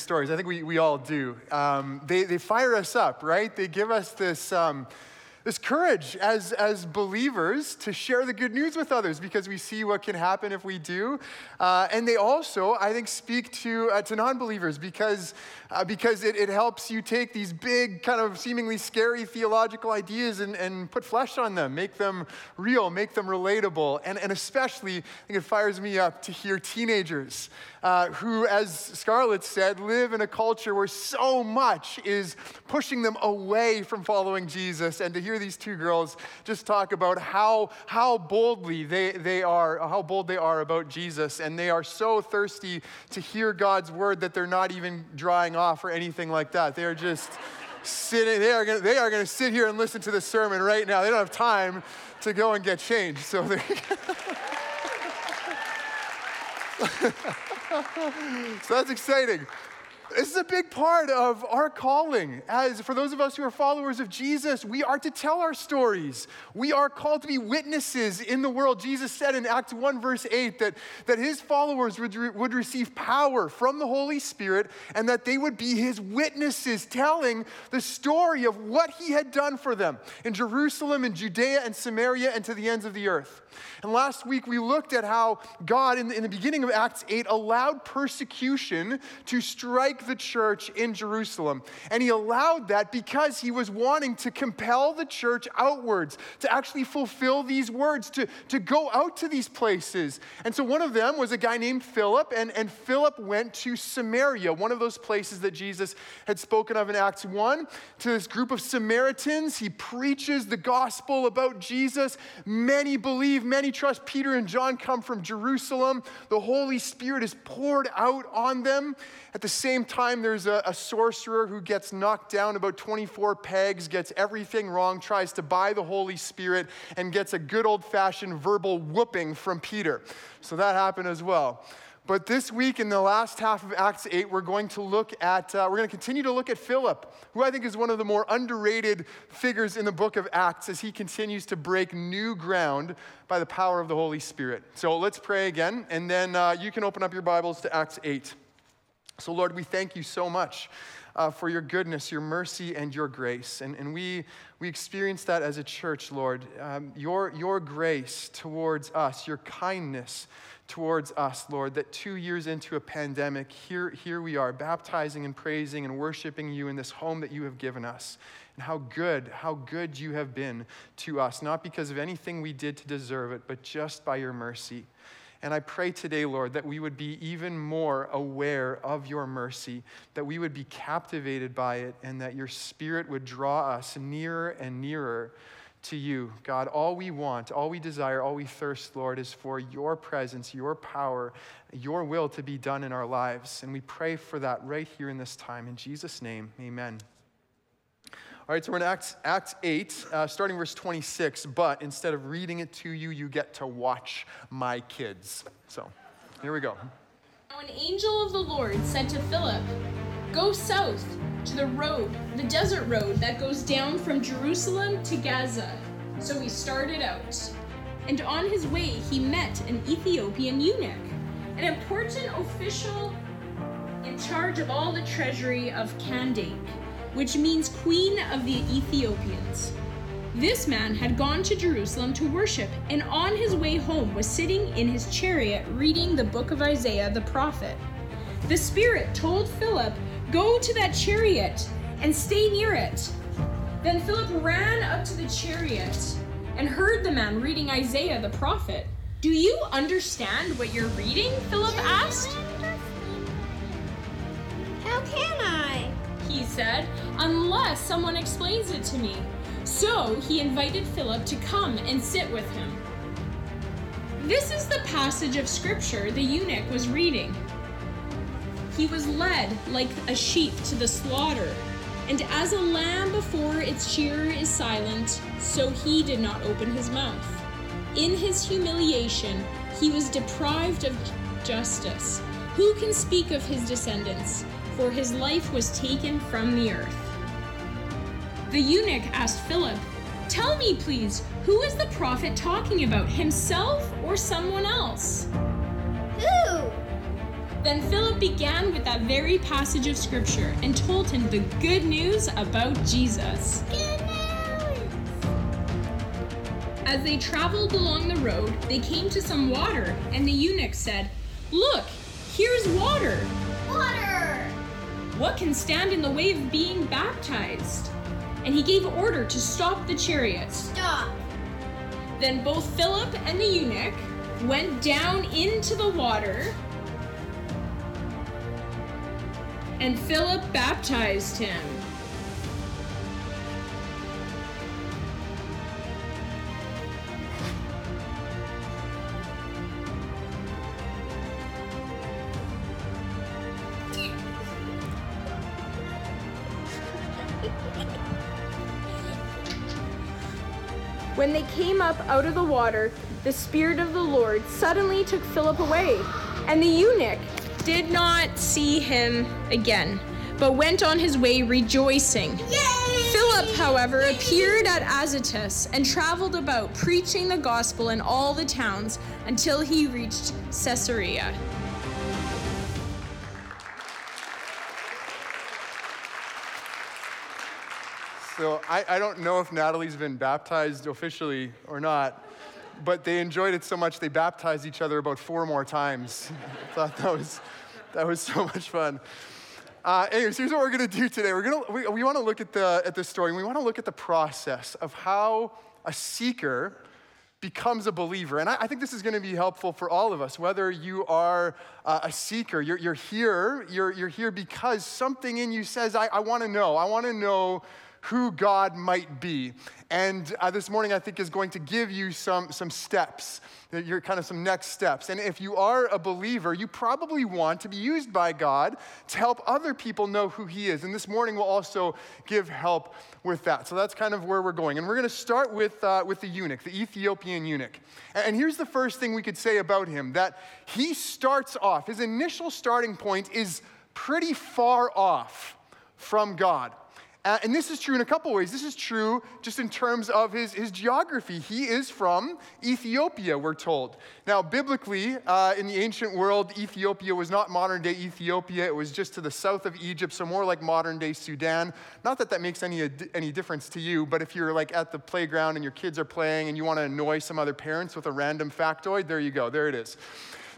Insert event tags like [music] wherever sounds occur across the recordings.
stories. I think we, we all do. Um, they, they fire us up, right? They give us this. Um, this courage as, as believers to share the good news with others because we see what can happen if we do. Uh, and they also, I think, speak to, uh, to non believers because, uh, because it, it helps you take these big, kind of seemingly scary theological ideas and, and put flesh on them, make them real, make them relatable. And, and especially, I think it fires me up to hear teenagers uh, who, as Scarlett said, live in a culture where so much is pushing them away from following Jesus. And to hear these two girls just talk about how, how boldly they, they are, how bold they are about Jesus. And they are so thirsty to hear God's word that they're not even drying off or anything like that. They are just sitting, they are gonna, they are gonna sit here and listen to the sermon right now. They don't have time to go and get changed. So they [laughs] so that's exciting. This is a big part of our calling. As for those of us who are followers of Jesus, we are to tell our stories. We are called to be witnesses in the world. Jesus said in Acts 1, verse 8, that, that his followers would, re- would receive power from the Holy Spirit and that they would be his witnesses, telling the story of what he had done for them in Jerusalem, in Judea, and Samaria, and to the ends of the earth. And last week we looked at how God, in the, in the beginning of Acts 8, allowed persecution to strike the church in Jerusalem. And he allowed that because he was wanting to compel the church outwards, to actually fulfill these words, to, to go out to these places. And so one of them was a guy named Philip, and, and Philip went to Samaria, one of those places that Jesus had spoken of in Acts 1, to this group of Samaritans. He preaches the gospel about Jesus. Many believe, many trust. Peter and John come from Jerusalem. The Holy Spirit is poured out on them. At the same time, there's a, a, sorcerer who gets knocked down about 24 pegs, gets everything wrong, tries to buy the Holy Spirit, and gets a good old fashioned verbal whooping from Peter. So that happened as well. But this week, in the last half of Acts 8, we're going to look at, uh, we're going to continue to look at Philip, who I think is one of the more underrated figures in the book of Acts as he continues to break new ground by the power of the Holy Spirit. So let's pray again, and then uh, you can open up your Bibles to Acts 8. So, Lord, we thank you so much. Uh, for your goodness, your mercy, and your grace. And, and we, we experience that as a church, Lord. Um, your, your grace towards us, your kindness towards us, Lord, that two years into a pandemic, here, here we are, baptizing and praising and worshiping you in this home that you have given us. And how good, how good you have been to us, not because of anything we did to deserve it, but just by your mercy. And I pray today, Lord, that we would be even more aware of your mercy, that we would be captivated by it, and that your spirit would draw us nearer and nearer to you. God, all we want, all we desire, all we thirst, Lord, is for your presence, your power, your will to be done in our lives. And we pray for that right here in this time. In Jesus' name, amen. All right, so we're in Acts, Acts 8, uh, starting verse 26. But instead of reading it to you, you get to watch my kids. So here we go. Now, an angel of the Lord said to Philip, Go south to the road, the desert road that goes down from Jerusalem to Gaza. So he started out. And on his way, he met an Ethiopian eunuch, an important official in charge of all the treasury of Kandake, which means Queen of the Ethiopians. This man had gone to Jerusalem to worship, and on his way home was sitting in his chariot reading the book of Isaiah the prophet. The Spirit told Philip Go to that chariot and stay near it. Then Philip ran up to the chariot and heard the man reading Isaiah the prophet. Do you understand what you're reading? Philip asked. Said, unless someone explains it to me. So he invited Philip to come and sit with him. This is the passage of scripture the eunuch was reading. He was led like a sheep to the slaughter, and as a lamb before its shearer is silent, so he did not open his mouth. In his humiliation, he was deprived of justice. Who can speak of his descendants? For his life was taken from the earth. The eunuch asked Philip, Tell me, please, who is the prophet talking about, himself or someone else? Who? Then Philip began with that very passage of scripture and told him the good news about Jesus. Good news! As they traveled along the road, they came to some water, and the eunuch said, Look, here's water. Water! What can stand in the way of being baptized? And he gave order to stop the chariot. Stop! Then both Philip and the eunuch went down into the water, and Philip baptized him. When they came up out of the water, the Spirit of the Lord suddenly took Philip away, and the eunuch did not see him again, but went on his way rejoicing. Yay! Philip, however, appeared at Azotus and traveled about preaching the gospel in all the towns until he reached Caesarea. So I, I don't know if Natalie's been baptized officially or not, but they enjoyed it so much they baptized each other about four more times. I [laughs] thought that was, that was so much fun. Uh, anyways, here's what we're going to do today. We're gonna, we, we want to look at the, at the story, and we want to look at the process of how a seeker becomes a believer. And I, I think this is going to be helpful for all of us, whether you are uh, a seeker, you're, you're here, you're, you're here because something in you says, I, I want to know. I want to know who God might be. And uh, this morning, I think, is going to give you some, some steps, your kind of some next steps. And if you are a believer, you probably want to be used by God to help other people know who He is. And this morning we'll also give help with that. So that's kind of where we're going. And we're going to start with, uh, with the eunuch, the Ethiopian eunuch. And here's the first thing we could say about him that he starts off, his initial starting point is pretty far off from God. Uh, and this is true in a couple ways. This is true just in terms of his, his geography. He is from Ethiopia, we're told. Now, biblically, uh, in the ancient world, Ethiopia was not modern day Ethiopia. It was just to the south of Egypt, so more like modern day Sudan. Not that that makes any, any difference to you, but if you're like at the playground and your kids are playing and you want to annoy some other parents with a random factoid, there you go, there it is.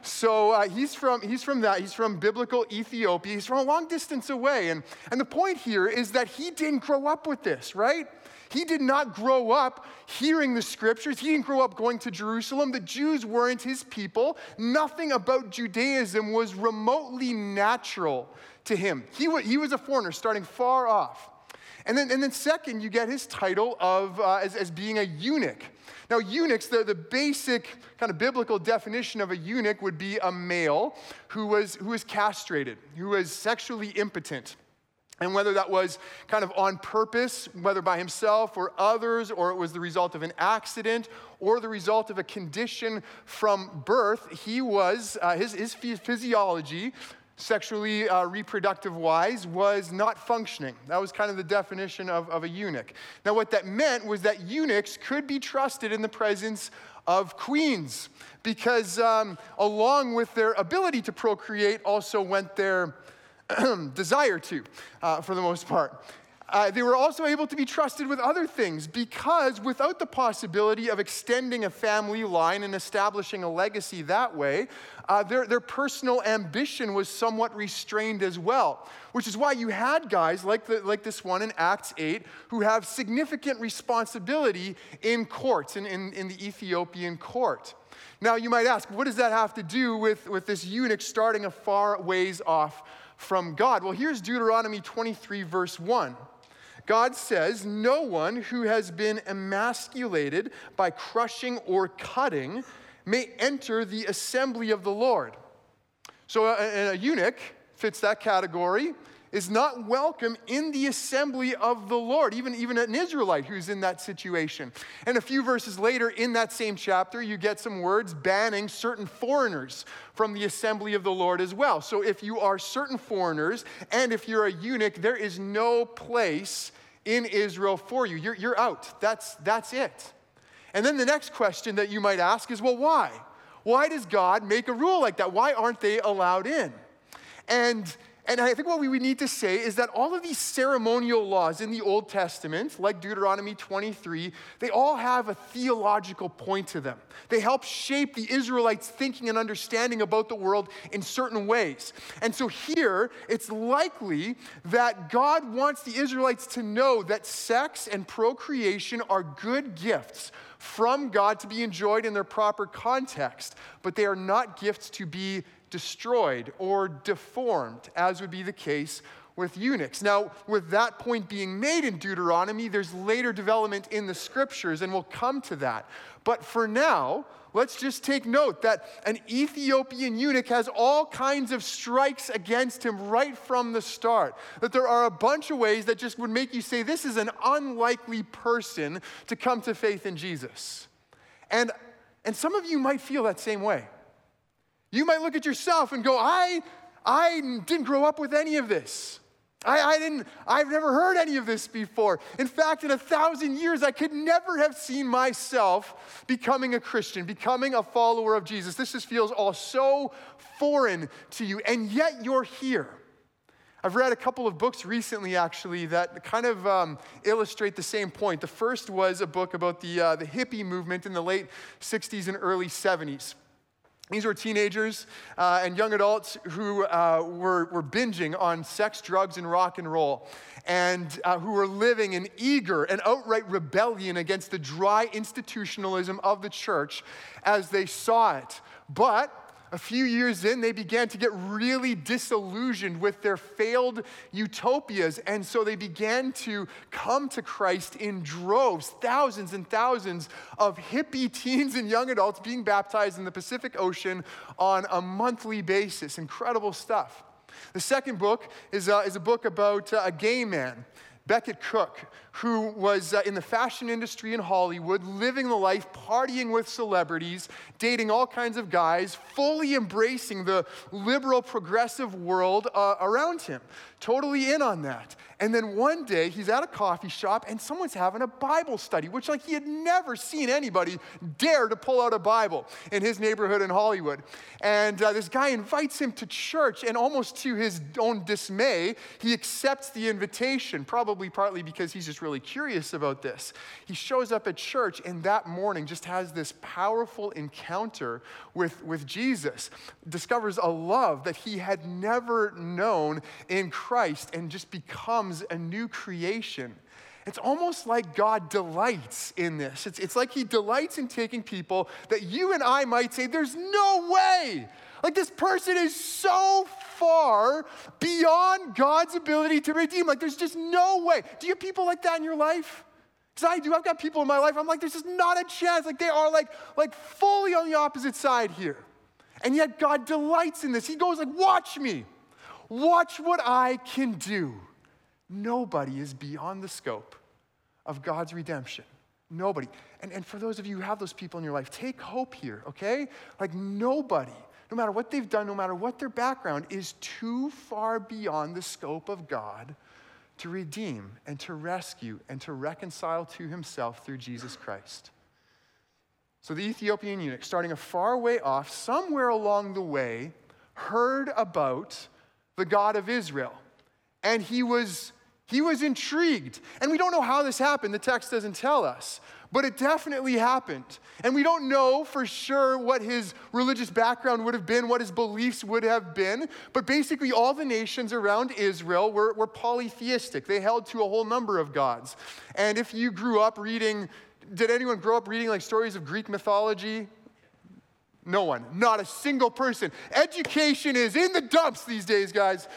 So uh, he's, from, he's from that. He's from biblical Ethiopia. He's from a long distance away. And, and the point here is that he didn't grow up with this, right? He did not grow up hearing the scriptures. He didn't grow up going to Jerusalem. The Jews weren't his people. Nothing about Judaism was remotely natural to him. He, was, he was a foreigner starting far off. And then, and then second, you get his title of, uh, as, as being a eunuch. Now, eunuchs, the, the basic kind of biblical definition of a eunuch would be a male who was, who was castrated, who was sexually impotent. And whether that was kind of on purpose, whether by himself or others, or it was the result of an accident or the result of a condition from birth, he was, uh, his, his physiology sexually uh, reproductive wise was not functioning. That was kind of the definition of, of a eunuch. Now, what that meant was that eunuchs could be trusted in the presence of queens because, um, along with their ability to procreate, also went their [clears throat] desire to, uh, for the most part. Uh, they were also able to be trusted with other things because without the possibility of extending a family line and establishing a legacy that way, uh, their, their personal ambition was somewhat restrained as well. Which is why you had guys like, the, like this one in Acts 8 who have significant responsibility in courts, in, in, in the Ethiopian court. Now, you might ask, what does that have to do with, with this eunuch starting a far ways off from God? Well, here's Deuteronomy 23, verse 1. God says, No one who has been emasculated by crushing or cutting may enter the assembly of the Lord. So a, a eunuch fits that category is not welcome in the assembly of the Lord, even, even an Israelite who's in that situation. And a few verses later in that same chapter, you get some words banning certain foreigners from the assembly of the Lord as well. So if you are certain foreigners and if you're a eunuch, there is no place in Israel for you. You're, you're out. That's, that's it. And then the next question that you might ask is well, why? Why does God make a rule like that? Why aren't they allowed in? And and I think what we need to say is that all of these ceremonial laws in the Old Testament, like Deuteronomy 23, they all have a theological point to them. They help shape the Israelites' thinking and understanding about the world in certain ways. And so here, it's likely that God wants the Israelites to know that sex and procreation are good gifts from God to be enjoyed in their proper context, but they are not gifts to be destroyed or deformed, as would be the case with eunuchs. Now, with that point being made in Deuteronomy, there's later development in the scriptures, and we'll come to that. But for now, let's just take note that an Ethiopian eunuch has all kinds of strikes against him right from the start. That there are a bunch of ways that just would make you say, this is an unlikely person to come to faith in Jesus. And, and some of you might feel that same way. You might look at yourself and go, I, I didn't grow up with any of this. I, I, didn't, I've never heard any of this before. In fact, in a thousand years, I could never have seen myself becoming a Christian, becoming a follower of Jesus. This just feels all so foreign to you, and yet you're here. I've read a couple of books recently, actually, that kind of um, illustrate the same point. The first was a book about the, uh, the hippie movement in the late 60s and early 70s. These were teenagers uh, and young adults who uh, were, were binging on sex, drugs, and rock and roll, and uh, who were living in eager and outright rebellion against the dry institutionalism of the church as they saw it. But a few years in, they began to get really disillusioned with their failed utopias. And so they began to come to Christ in droves, thousands and thousands of hippie [laughs] teens and young adults being baptized in the Pacific Ocean on a monthly basis. Incredible stuff. The second book is, uh, is a book about uh, a gay man Becket Cook, who was uh, in the fashion industry in Hollywood, living the life, partying with celebrities, dating all kinds of guys, fully embracing the liberal, progressive world uh, around him. Totally in on that. And then one day he's at a coffee shop and someone's having a Bible study, which, like, he had never seen anybody dare to pull out a Bible in his neighborhood in Hollywood. And uh, this guy invites him to church, and almost to his own dismay, he accepts the invitation, probably partly because he's just really curious about this. He shows up at church and that morning just has this powerful encounter with, with Jesus, discovers a love that he had never known in Christ, and just becomes a new creation. It's almost like God delights in this. It's, it's like He delights in taking people that you and I might say, there's no way. Like this person is so far beyond God's ability to redeem. Like there's just no way. Do you have people like that in your life? Because I do. I've got people in my life. I'm like, there's just not a chance. Like they are like, like fully on the opposite side here. And yet God delights in this. He goes like, watch me. Watch what I can do. Nobody is beyond the scope of God's redemption. Nobody. And, and for those of you who have those people in your life, take hope here, okay? Like nobody, no matter what they've done, no matter what their background, is too far beyond the scope of God to redeem and to rescue and to reconcile to himself through Jesus Christ. So the Ethiopian eunuch, starting a far way off, somewhere along the way, heard about the God of Israel. And he was he was intrigued. And we don't know how this happened. The text doesn't tell us. But it definitely happened. And we don't know for sure what his religious background would have been, what his beliefs would have been. But basically, all the nations around Israel were, were polytheistic. They held to a whole number of gods. And if you grew up reading, did anyone grow up reading like stories of Greek mythology? No one, not a single person. Education is in the dumps these days, guys.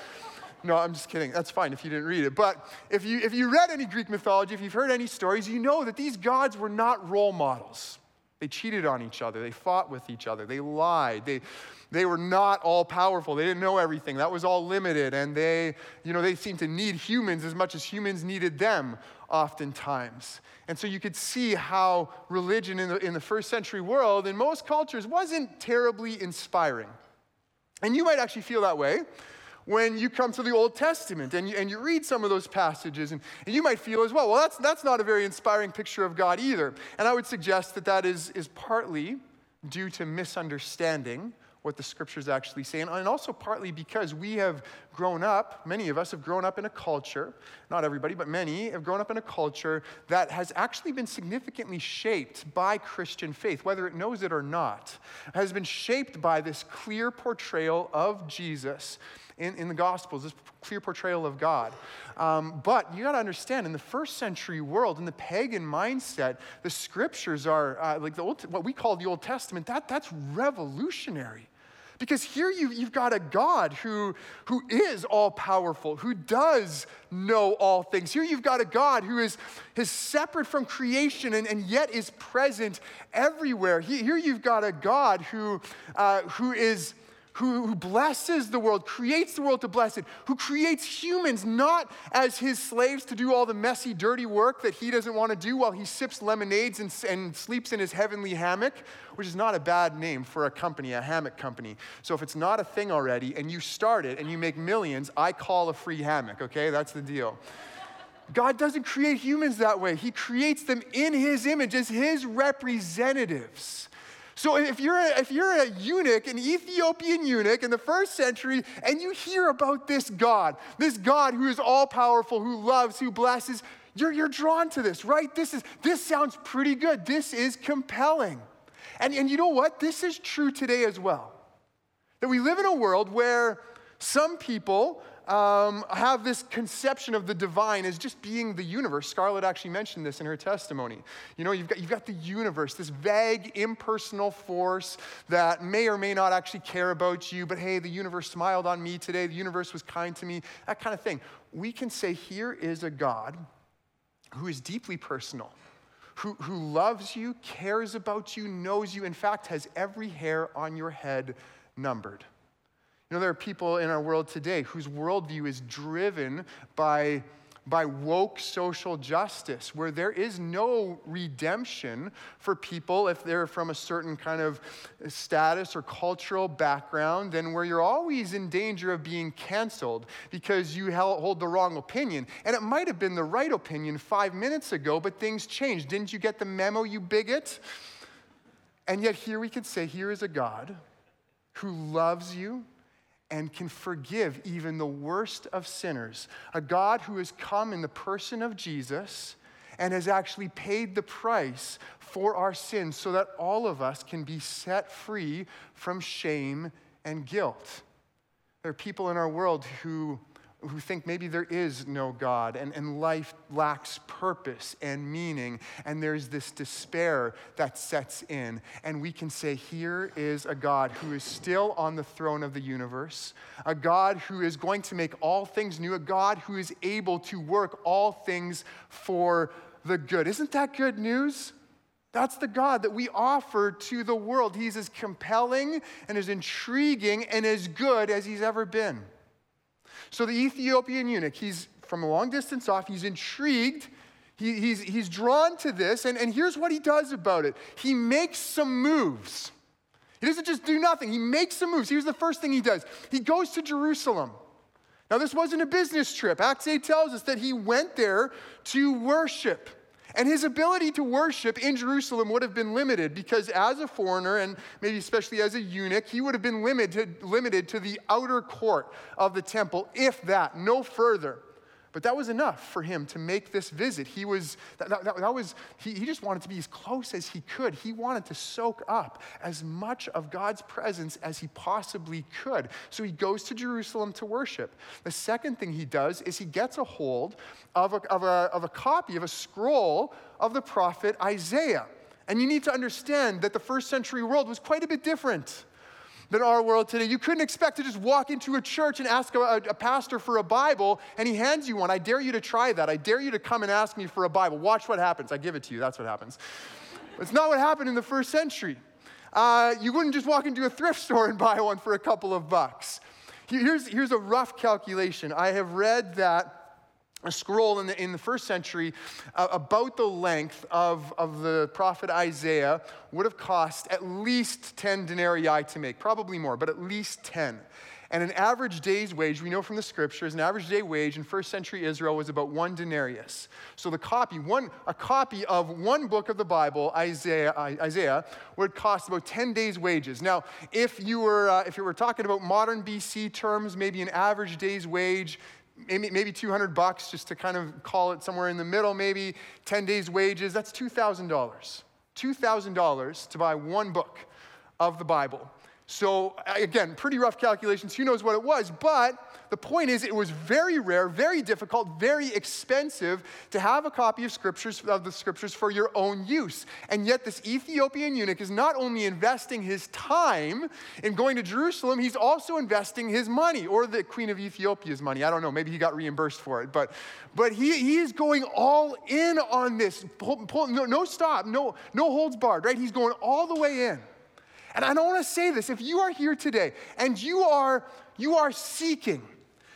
No, I'm just kidding. That's fine if you didn't read it. But if you, if you read any Greek mythology, if you've heard any stories, you know that these gods were not role models. They cheated on each other, they fought with each other, they lied, they, they were not all powerful. They didn't know everything. That was all limited. And they, you know, they seemed to need humans as much as humans needed them oftentimes. And so you could see how religion in the, in the first century world, in most cultures, wasn't terribly inspiring. And you might actually feel that way when you come to the Old Testament and you, and you read some of those passages, and, and you might feel as well, well, that's, that's not a very inspiring picture of God either. And I would suggest that that is, is partly due to misunderstanding what the scriptures actually say. And also partly because we have grown up, many of us have grown up in a culture, not everybody, but many have grown up in a culture that has actually been significantly shaped by Christian faith, whether it knows it or not, has been shaped by this clear portrayal of Jesus in, in the Gospels, this clear portrayal of God. Um, but you got to understand, in the first century world, in the pagan mindset, the scriptures are uh, like the old, what we call the Old Testament. That, that's revolutionary. Because here you, you've got a God who, who is all powerful, who does know all things. Here you've got a God who is, is separate from creation and, and yet is present everywhere. Here you've got a God who, uh, who is who, who blesses the world, creates the world to bless it, who creates humans not as his slaves to do all the messy, dirty work that he doesn't want to do while he sips lemonades and, and sleeps in his heavenly hammock, which is not a bad name for a company, a hammock company. So if it's not a thing already and you start it and you make millions, I call a free hammock, okay? That's the deal. God doesn't create humans that way. He creates them in His image as His representatives. So if you're, a, if you're a eunuch, an Ethiopian eunuch in the first century, and you hear about this God, this God who is all powerful, who loves, who blesses, you're, you're drawn to this, right? This, is, this sounds pretty good. This is compelling. And, and you know what? This is true today as well. That we live in a world where some people um, have this conception of the divine as just being the universe. Scarlett actually mentioned this in her testimony. You know, you've got, you've got the universe, this vague, impersonal force that may or may not actually care about you, but hey, the universe smiled on me today, the universe was kind to me, that kind of thing. We can say, here is a God who is deeply personal. Who, who loves you, cares about you, knows you, in fact, has every hair on your head numbered. You know, there are people in our world today whose worldview is driven by, by woke social justice, where there is no redemption for people if they're from a certain kind of status or cultural background, and where you're always in danger of being canceled because you hold the wrong opinion. And it might have been the right opinion five minutes ago, but things changed. Didn't you get the memo, you bigot? And yet, here we can say, here is a God who loves you and can forgive even the worst of sinners. A God who has come in the person of Jesus and has actually paid the price for our sins so that all of us can be set free from shame and guilt. There are people in our world who who think maybe there is no God and, and life lacks purpose and meaning, and there's this despair that sets in. And we can say, Here is a God who is still on the throne of the universe, a God who is going to make all things new, a God who is able to work all things for the good. Isn't that good news? That's the God that we offer to the world. He's as compelling and as intriguing and as good as he's ever been. So the Ethiopian eunuch, he's from a long distance off, he's intrigued. He, he's, he's drawn to this, and, and here's what he does about it he makes some moves. He doesn't just do nothing, he makes some moves. Here's the first thing he does he goes to Jerusalem. Now, this wasn't a business trip. Acts 8 tells us that he went there to worship. And his ability to worship in Jerusalem would have been limited because, as a foreigner, and maybe especially as a eunuch, he would have been limited, limited to the outer court of the temple, if that, no further. But that was enough for him to make this visit. He was, that, that, that, was, he, he just wanted to be as close as he could. He wanted to soak up as much of God's presence as he possibly could. So he goes to Jerusalem to worship. The second thing he does is he gets a hold of a, of a, of a copy, of a scroll of the prophet Isaiah. And you need to understand that the first century world was quite a bit different than our world today. You couldn't expect to just walk into a church and ask a, a, pastor for a Bible and he hands you one. I dare you to try that. I dare you to come and ask me for a Bible. Watch what happens. I give it to you. That's what happens. It's not what happened in the first century. Uh, you wouldn't just walk into a thrift store and buy one for a couple of bucks. Here's, here's a rough calculation. I have read that a scroll in the, in the first century uh, about the length of, of the prophet Isaiah would have cost at least 10 denarii to make, probably more, but at least 10. And an average day's wage, we know from the scriptures, an average day wage in first century Israel was about one denarius. So the copy, one, a copy of one book of the Bible, Isaiah, Isaiah would cost about 10 days' wages. Now, if you were, uh, if you were talking about modern BC terms, maybe an average day's wage maybe, maybe 200 bucks just to kind of call it somewhere in the middle, maybe 10 days' wages, that's $2,000. $2,000 to buy one book of the Bible. So, again, pretty rough calculations. Who knows what it was? But the point is, it was very rare, very difficult, very expensive to have a copy of scriptures of the scriptures for your own use. And yet, this Ethiopian eunuch is not only investing his time in going to Jerusalem, he's also investing his money, or the Queen of Ethiopia's money. I don't know. Maybe he got reimbursed for it. But, but he, he is going all in on this. Pull, pull, no, no stop, no, no holds barred, right? He's going all the way in. And I don't want to say this. If you are here today and you are, you are seeking,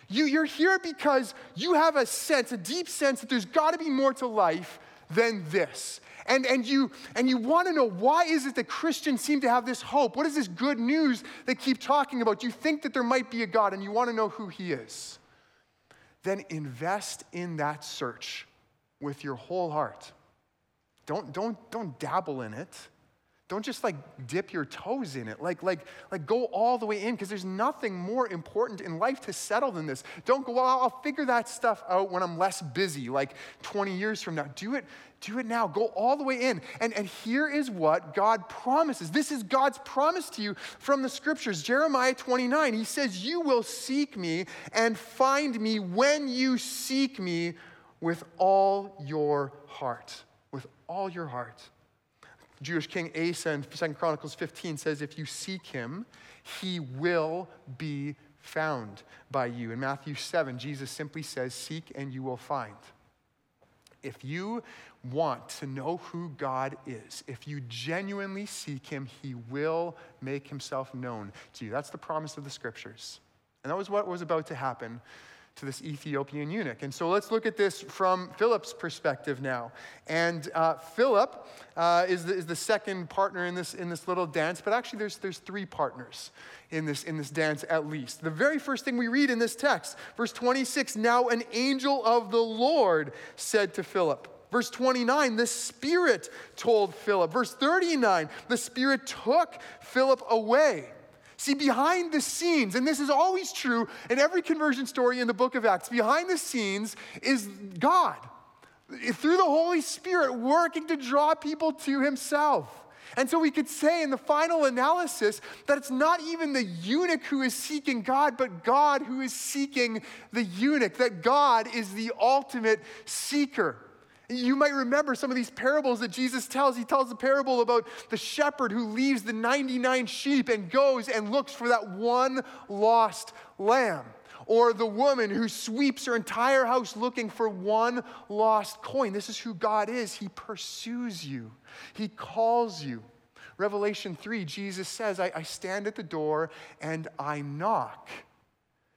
you, you're here because you have a sense, a deep sense that there's got to be more to life than this. And, and you, and you want to know why is it that Christians seem to have this hope? What is this good news they keep talking about? You think that there might be a God and you want to know who he is. Then invest in that search with your whole heart. Don't, don't, don't dabble in it. Don't just like dip your toes in it. Like, like, like go all the way in because there's nothing more important in life to settle than this. Don't go, well, I'll figure that stuff out when I'm less busy, like 20 years from now. Do it, do it now. Go all the way in. And, and here is what God promises. This is God's promise to you from the scriptures. Jeremiah 29, he says, You will seek me and find me when you seek me with all your heart. With all your heart. Jewish king Asa in 2 Chronicles 15 says, If you seek him, he will be found by you. In Matthew 7, Jesus simply says, Seek and you will find. If you want to know who God is, if you genuinely seek him, he will make himself known to you. That's the promise of the scriptures. And that was what was about to happen to this Ethiopian eunuch. And so let's look at this from Philip's perspective now. And uh, Philip uh, is, the, is the second partner in this, in this little dance, but actually there's, there's three partners in this, in this dance at least. The very first thing we read in this text, verse 26 Now an angel of the Lord said to Philip, Verse 29, the Spirit told Philip. Verse 39, the Spirit took Philip away. See, behind the scenes, and this is always true in every conversion story in the book of Acts, behind the scenes is God through the Holy Spirit working to draw people to Himself. And so we could say in the final analysis that it's not even the eunuch who is seeking God, but God who is seeking the eunuch, that God is the ultimate seeker. You might remember some of these parables that Jesus tells. He tells a parable about the shepherd who leaves the 99 sheep and goes and looks for that one lost lamb. Or the woman who sweeps her entire house looking for one lost coin. This is who God is. He pursues you, He calls you. Revelation 3, Jesus says, I, I stand at the door and I knock.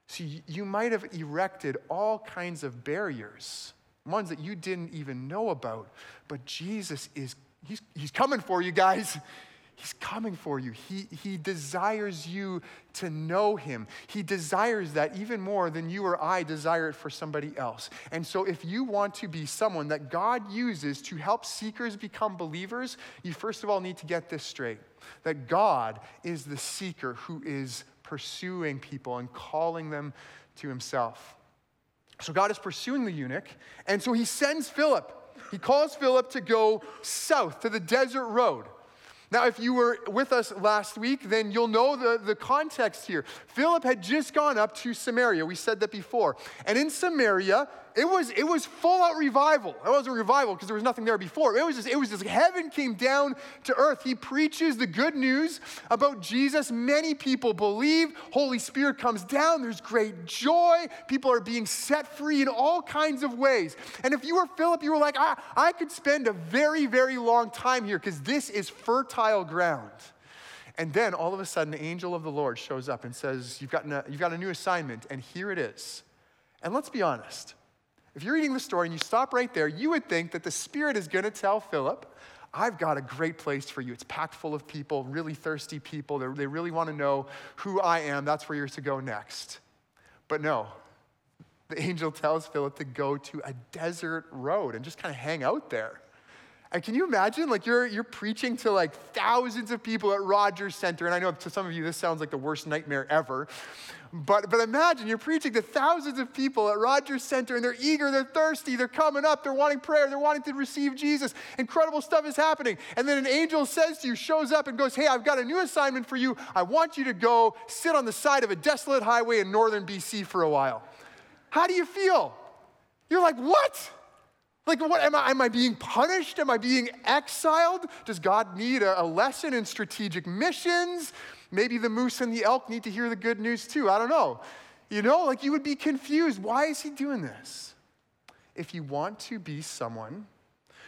See, you might have erected all kinds of barriers ones that you didn't even know about. But Jesus is, he's, he's coming for you guys. [laughs] He's coming for you. He, he desires you to know him. He desires that even more than you or I desire it for somebody else. And so, if you want to be someone that God uses to help seekers become believers, you first of all need to get this straight that God is the seeker who is pursuing people and calling them to himself. So God is pursuing the eunuch, and so he sends Philip. He calls Philip to go south to the desert road. Now, if you were with us last week, then you'll know the, the context here. Philip had just gone up to Samaria. We said that before. And in Samaria, it was, it was full out revival. It wasn't revival because there was nothing there before. It was just, it was just heaven came down to earth. He preaches the good news about Jesus. Many people believe. Holy Spirit comes down. There's great joy. People are being set free in all kinds of ways. And if you were Philip, you were like, I, I could spend a very, very long time here because this is fertile ground. And then all of a sudden, the angel of the Lord shows up and says, You've got, a, you've got a new assignment, and here it is. And let's be honest if you're reading the story and you stop right there, you would think that the Spirit is going to tell Philip, I've got a great place for you. It's packed full of people, really thirsty people. They're, they really want to know who I am. That's where you're to go next. But no, the angel tells Philip to go to a desert road and just kind of hang out there. And can you imagine? Like you're you're preaching to like thousands of people at Rogers Center, and I know to some of you this sounds like the worst nightmare ever. But but imagine you're preaching to thousands of people at Rogers Center, and they're eager, they're thirsty, they're coming up, they're wanting prayer, they're wanting to receive Jesus. Incredible stuff is happening. And then an angel says to you, shows up and goes, Hey, I've got a new assignment for you. I want you to go sit on the side of a desolate highway in northern BC for a while. How do you feel? You're like, what? Like, what am I? Am I being punished? Am I being exiled? Does God need a, a, lesson in strategic missions? Maybe the moose and the elk need to hear the good news too. I don't know. You know, like you would be confused. Why is he doing this? If you want to be someone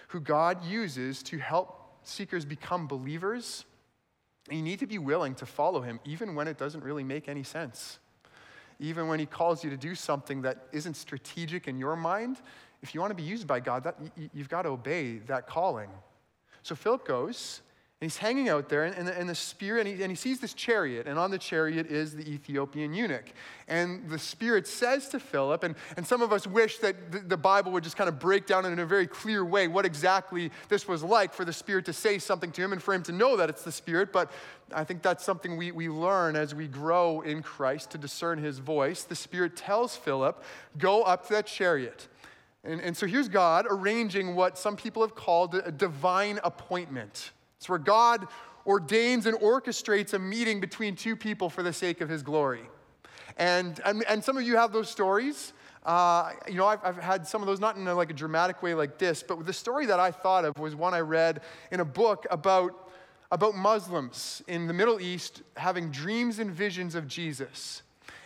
who God uses to help seekers become believers, you need to be willing to follow him, even when it doesn't really make any sense. Even when he calls you to do something that isn't strategic in your mind, if you want to be used by God, that, you've got to obey that calling. So Philip goes, he's hanging out there in, the, the spirit, and he, and he sees this chariot, and on the chariot is the Ethiopian eunuch. And the spirit says to Philip, and, and some of us wish that the, the Bible would just kind of break down in a very clear way what exactly this was like for the spirit to say something to him and for him to know that it's the spirit. But I think that's something we, we learn as we grow in Christ to discern his voice. The spirit tells Philip, Go up to that chariot. And, and so here's God arranging what some people have called a divine appointment. It's where God ordains and orchestrates a meeting between two people for the sake of his glory. And, and, and some of you have those stories. Uh, you know, I've, I've, had some of those, not in a, like a dramatic way like this, but the story that I thought of was one I read in a book about, about Muslims in the Middle East having dreams and visions of Jesus.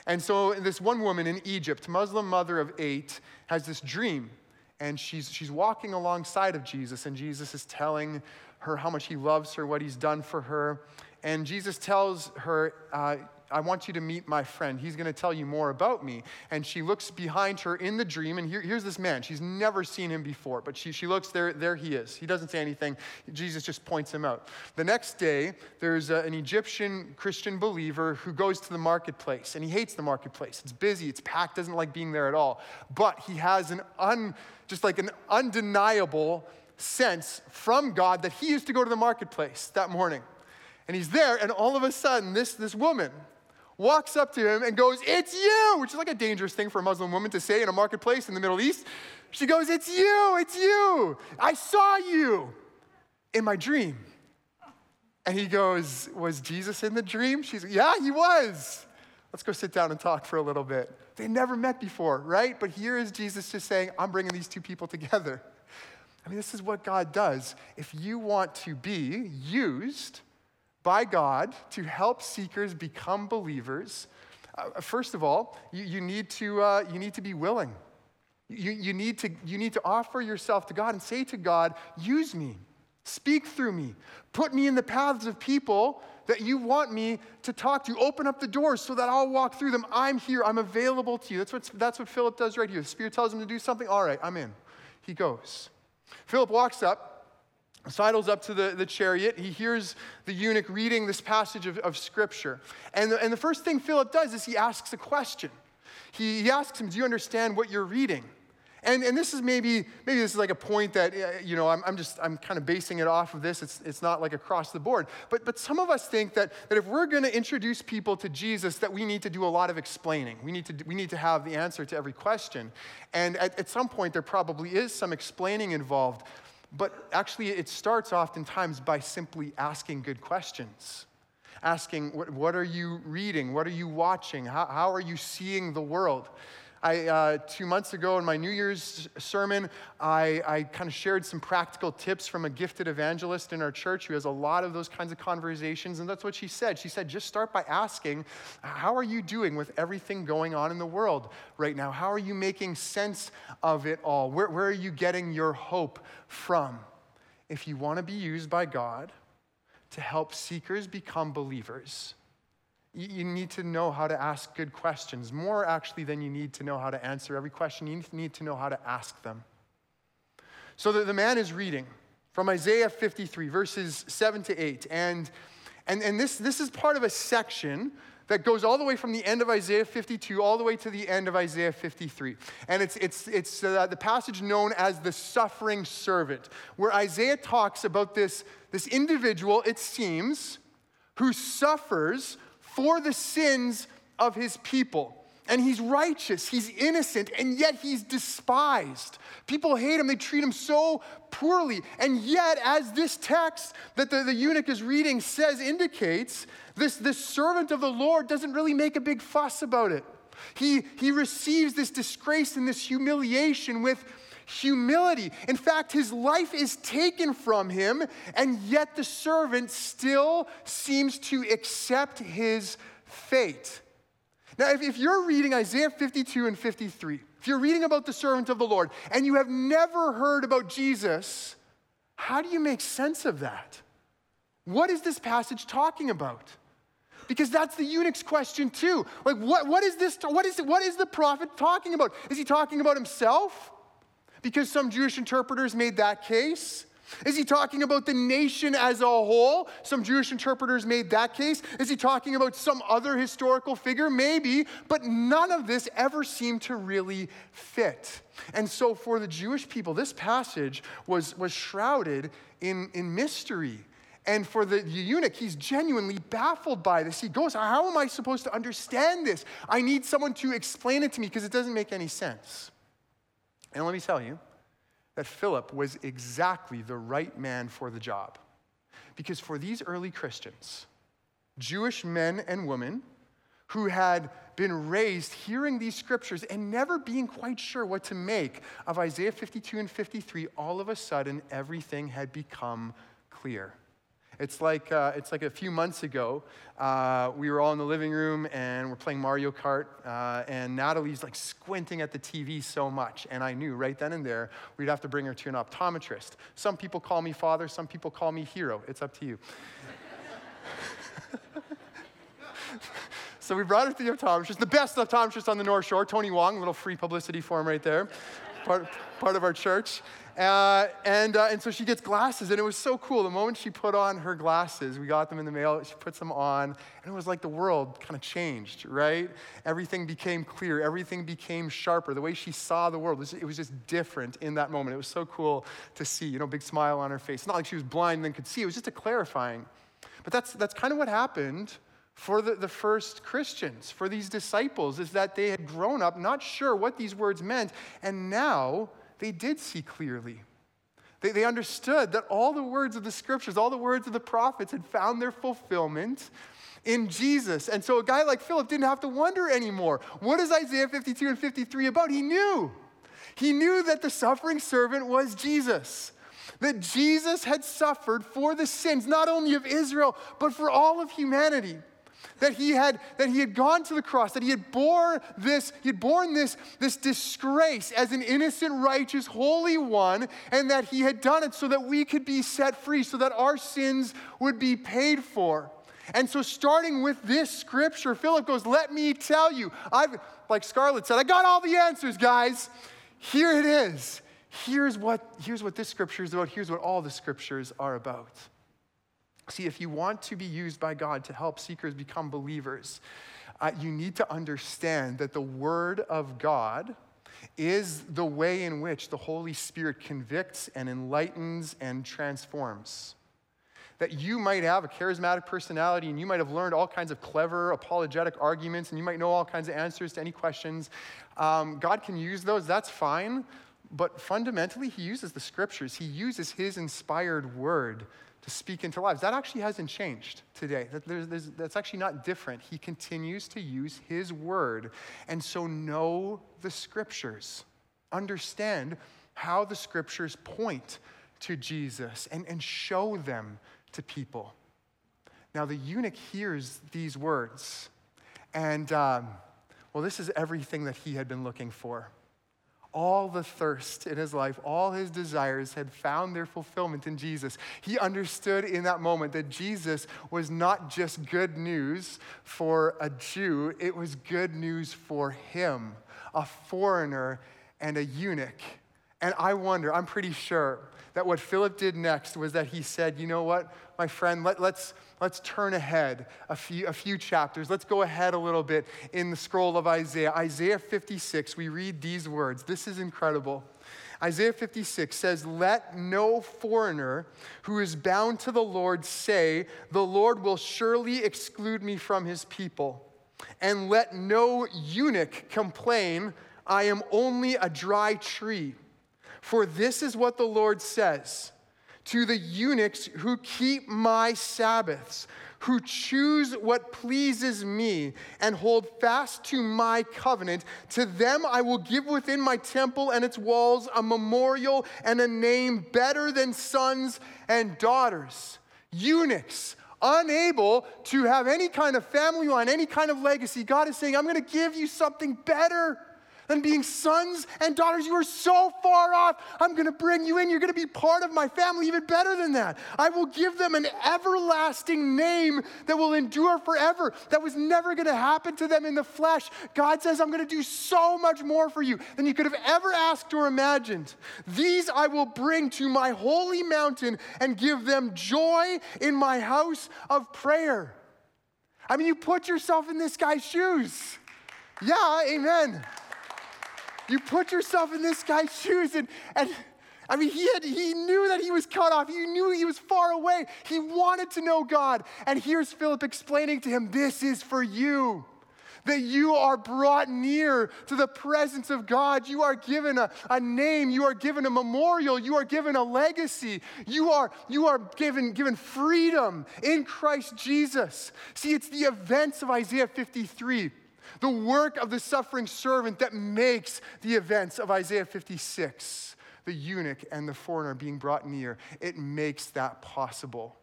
And so this one woman in Egypt, Muslim mother of eight, has this dream. And she's, she's walking alongside of Jesus, and Jesus is telling her how much he loves her, what he's done for her. And Jesus tells her, uh, I want you to meet my friend. He's going to tell you more about me. And she looks behind her in the dream, and here, here's this man. She's never seen him before, but she, she looks there, there he is. He doesn't say anything. Jesus just points him out. The next day, there's a, an Egyptian Christian believer who goes to the marketplace, and he hates the marketplace. It's busy, it's packed, doesn't like being there at all. But he has an un, just like an undeniable sense from God that he used to go to the marketplace that morning. And he's there, and all of a sudden, this, this woman, walks up to him and goes, It's you, which is like a dangerous thing for a Muslim woman to say in a marketplace in the Middle East. She goes, It's you, it's you. I saw you in my dream. And he goes, Was Jesus in the dream? She's Yeah, he was. Let's go sit down and talk for a little bit. They never met before, right? But here is Jesus just saying, I'm bringing these two people together. I mean, this is what God does. If you want to be used, by God to help seekers become believers, uh, first of all, you, you need to, uh, you need to be willing. You, you, need to, you need to offer yourself to God and say to God, use me, speak through me, put me in the paths of people that you want me to talk to. Open up the doors so that I'll walk through them. I'm here, I'm available to you. That's what, that's what Philip does right here. The Spirit tells him to do something. All right, I'm in. He goes. Philip walks up sidles up to the, the chariot. He hears the eunuch reading this passage of, of Scripture. And the, and the first thing Philip does is he asks a question. He, he asks him, Do you understand what you're reading? And, and this is maybe, maybe this is like a point that, uh, you know, I'm, I'm just, I'm kind of basing it off of this. It's, it's not like across the board. But, but some of us think that, that if we're going to introduce people to Jesus, that we need to do a lot of explaining. We need to, we need to have the answer to every question. And at, at some point, there probably is some explaining involved. But actually, it starts oftentimes by simply asking good questions. Asking, what, what are you reading? What are you watching? How, how are you seeing the world? I, uh, two months ago in my New Year's sermon, I, I kind of shared some practical tips from a gifted evangelist in our church who has a lot of those kinds of conversations. And that's what she said. She said, just start by asking, How are you doing with everything going on in the world right now? How are you making sense of it all? Where, where are you getting your hope from? If you want to be used by God to help seekers become believers, you need to know how to ask good questions, more actually than you need to know how to answer every question. You need to know how to ask them. So the, the man is reading from Isaiah 53, verses 7 to 8. And, and, and this, this is part of a section that goes all the way from the end of Isaiah 52 all the way to the end of Isaiah 53. And it's, it's, it's uh, the passage known as the suffering servant, where Isaiah talks about this, this individual, it seems, who suffers for the sins of his people. And he's righteous, he's innocent, and yet he's despised. People hate him, they treat him so poorly. And yet, as this text that the, the eunuch is reading says, indicates, this, this servant of the Lord doesn't really make a big fuss about it. He, he receives this disgrace and this humiliation with humility. In fact, his life is taken from him, and yet the servant still seems to accept his fate. Now, if, if you're reading Isaiah 52 and 53, if you're reading about the servant of the Lord and you have never heard about Jesus, how do you make sense of that? What is this passage talking about? Because that's the eunuch's question too. Like, what, what is this? What is, what is the prophet talking about? Is he talking about himself? Because some Jewish interpreters made that case. Is he talking about the nation as a whole? Some Jewish interpreters made that case. Is he talking about some other historical figure? Maybe, but none of this ever seemed to really fit. And so for the Jewish people, this passage was, was shrouded in, in mystery. And for the eunuch, he's genuinely baffled by this. He goes, How am I supposed to understand this? I need someone to explain it to me because it doesn't make any sense. And let me tell you, that Philip was exactly the right man for the job. Because for these early Christians, Jewish men and women who had been raised hearing these scriptures and never being quite sure what to make of Isaiah 52 and 53, all of a sudden everything had become clear. It's like, uh, it's like a few months ago, uh, we were all in the living room and we're playing Mario Kart, uh, and Natalie's like squinting at the TV so much. And I knew right then and there we'd have to bring her to an optometrist. Some people call me father, some people call me hero. It's up to you. [laughs] so we brought her to the optometrist, the best optometrist on the North Shore, Tony Wong, a little free publicity for him right there, part, part of our church. Uh, and, uh, and so she gets glasses, and it was so cool. The moment she put on her glasses, we got them in the mail, she puts them on, and it was like the world kind of changed, right? Everything became clear, everything became sharper. The way she saw the world, it was just different in that moment. It was so cool to see, you know, big smile on her face. Not like she was blind and then could see, it was just a clarifying. But that's, that's kind of what happened for the, the first Christians, for these disciples, is that they had grown up not sure what these words meant, and now they did see clearly. They, they understood that all the words of the scriptures, all the words of the prophets had found their fulfillment in Jesus. And so a guy like Philip didn't have to wonder anymore. What is Isaiah 52 and 53 about? He knew. He knew that the suffering servant was Jesus. That Jesus had suffered for the sins, not only of Israel, but for all of humanity that he had that he had gone to the cross that he had bore this he had borne this this disgrace as an innocent righteous holy one and that he had done it so that we could be set free so that our sins would be paid for. And so starting with this scripture philip goes let me tell you. I've like scarlett said i got all the answers guys. Here it is. Here's what here's what this scripture is about. Here's what all the scriptures are about See, if you want to be used by God to help seekers become believers, uh, you need to understand that the Word of God is the way in which the Holy Spirit convicts and enlightens and transforms. That you might have a charismatic personality and you might have learned all kinds of clever apologetic arguments and you might know all kinds of answers to any questions. Um, God can use those, that's fine. But fundamentally, He uses the scriptures, He uses His inspired word to speak into lives. That actually hasn't changed today. That there's, there's, that's actually not different. He continues to use his word. And so know the scriptures. Understand how the scriptures point to Jesus and, and show them to people. Now, the eunuch hears these words, and um, well, this is everything that he had been looking for all the thirst in his life, all his desires had found their fulfillment in Jesus. He understood in that moment that Jesus was not just good news for a Jew, it was good news for him, a foreigner and a eunuch. And I wonder, I'm pretty sure that what Philip did next was that he said, you know what, my friend, let, us let's, let's turn ahead a few, a few chapters. Let's go ahead a little bit in the scroll of Isaiah. Isaiah 56, we read these words. This is incredible. Isaiah 56 says, Let no foreigner who is bound to the Lord say, The Lord will surely exclude me from his people. And let no eunuch complain, I am only a dry tree. For this is what the Lord says to the eunuchs who keep my Sabbaths, who choose what pleases me and hold fast to my covenant. To them I will give within my temple and its walls a memorial and a name better than sons and daughters. Eunuchs, unable to have any kind of family line, any kind of legacy. God is saying, I'm going to give you something better than being sons and daughters. You are so far off. I'm going to bring you in. You're going to be part of my family, even better than that. I will give them an everlasting name that will endure forever. That was never going to happen to them in the flesh. God says, I'm going to do so much more for you than you could have ever asked or imagined. These I will bring to my holy mountain and give them joy in my house of prayer. I mean, you put yourself in this guy's shoes. Yeah, amen. You put yourself in this guy's shoes, and, and I mean, he, had, he knew that he was cut off. He knew he was far away. He wanted to know God. And here's Philip explaining to him this is for you. That you are brought near to the presence of God. You are given a, a name. You are given a memorial. You are given a legacy. You are, you are given, given freedom in Christ Jesus. See, it's the events of Isaiah 53 the work of the suffering servant that makes the events of Isaiah 56, the eunuch and the foreigner being brought near, it makes that possible.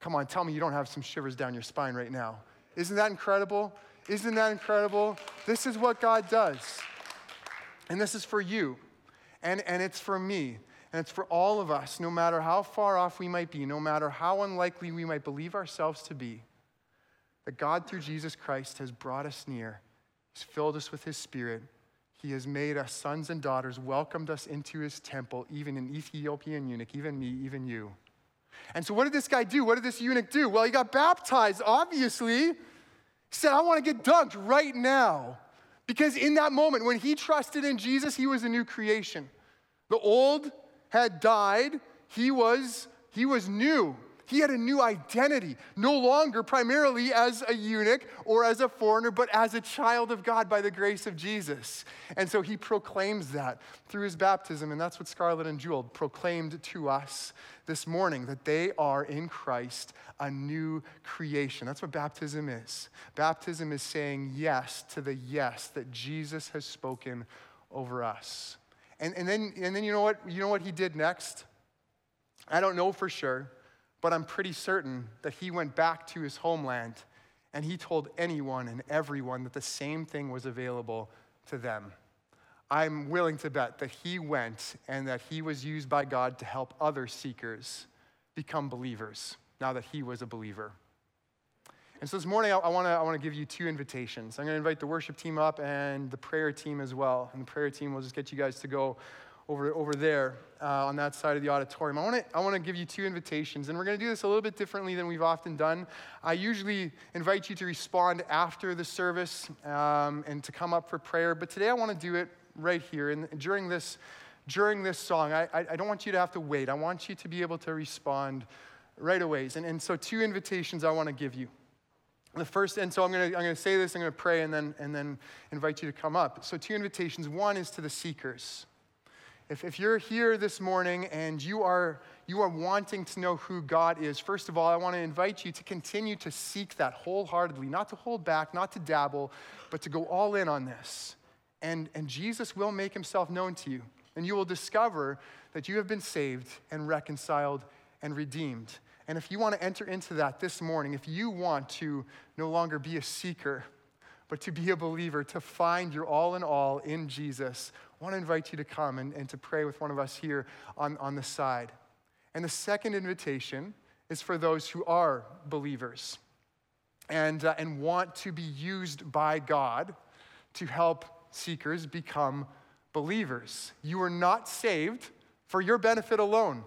Come on, tell me you don't have some shivers down your spine right now. Isn't that incredible? Isn't that incredible? This is what God does. And this is for you, and, and it's for me, and it's for all of us, no matter how far off we might be, no matter how unlikely we might believe ourselves to be that God, through Jesus Christ, has brought us near. He's filled us with His Spirit. He has made us sons and daughters, welcomed us into His temple, even an Ethiopian eunuch, even me, even you. And so, what did this guy do? What did this eunuch do? Well, he got baptized, obviously. He said, I want to get dunked right now. Because in that moment, when he trusted in Jesus, he was a new creation. The old had died, he was, he was new. He had a new identity, no longer primarily as a eunuch or as a foreigner, but as a child of God by the grace of Jesus. And so he proclaims that through his baptism. And that's what Scarlett and Jewel proclaimed to us this morning that they are in Christ a new creation. That's what baptism is. Baptism is saying yes to the yes that Jesus has spoken over us. And, and, then, and then you know what? You know what he did next? I don't know for sure. But I'm pretty certain that he went back to his homeland and he told anyone and everyone that the same thing was available to them. I'm willing to bet that he went and that he was used by God to help other seekers become believers now that he was a believer. And so this morning, I, to I wanna give you two invitations. I'm going to invite the worship team up and the prayer team as well. And the prayer team will just get you guys to go over, over there uh, on that side of the auditorium. I want to I wanna give you two invitations, and we're going to do this a little bit differently than we've often done. I usually invite you to respond after the service um, and to come up for prayer, but today I want to do it right here and during this, during this song. I, I, I don't want you to have to wait, I want you to be able to respond right away. And, and so, two invitations I want to give you. The first, and so I'm going to, I'm going to say this, I'm going to pray, and then, and then invite you to come up. So, two invitations. One is to the seekers. If, if you're here this morning and you are, you are wanting to know who God is, first of all, I want to invite you to continue to seek that wholeheartedly, not to hold back, not to dabble, but to go all in on this. And, and Jesus will make himself known to you. And you will discover that you have been saved and reconciled and redeemed. And if you want to enter into that this morning, if you want to no longer be a seeker, but to be a believer, to find your all in all in Jesus, I want to invite you to come and, and to pray with one of us here on, on the side. And the second invitation is for those who are believers and, uh, and want to be used by God to help seekers become believers. You were not saved for your benefit alone.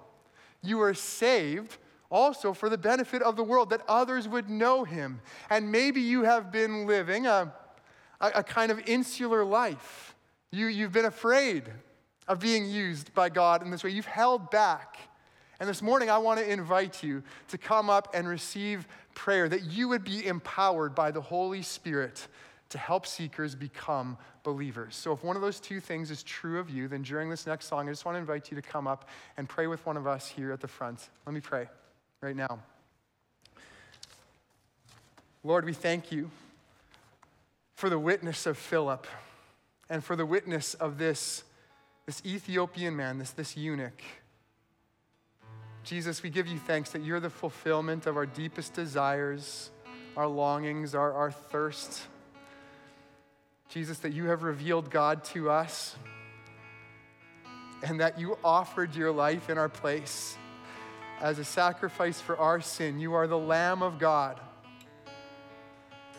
You were saved also for the benefit of the world, that others would know him. And maybe you have been living a, a kind of insular life. You, you've been afraid of being used by God in this way. You've held back. And this morning, I want to invite you to come up and receive prayer that you would be empowered by the Holy Spirit to help seekers become believers. So, if one of those two things is true of you, then during this next song, I just want to invite you to come up and pray with one of us here at the front. Let me pray right now. Lord, we thank you for the witness of Philip and for the witness of this, this Ethiopian man, this, this eunuch. Jesus, we give you thanks that you're the fulfillment of our deepest desires, our longings, our, our thirst. Jesus, that you have revealed God to us and that you offered your life in our place as a sacrifice for our sin. You are the Lamb of God.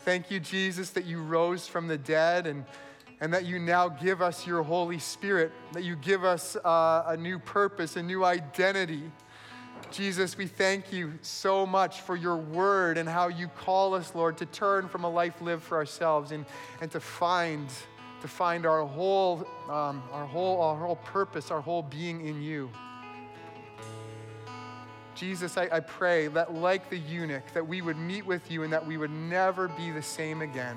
Thank you, Jesus, that you rose from the dead and, and that you now give us your Holy Spirit, that you give us uh, a new purpose, a new identity. Jesus, we thank you so much for your word and how you call us, Lord, to turn from a life lived for ourselves and, and to find to find our whole, um, our whole, our whole purpose, our whole being in you. Jesus, I, I pray that, like the eunuch, that we would meet with you and that we would never be the same again.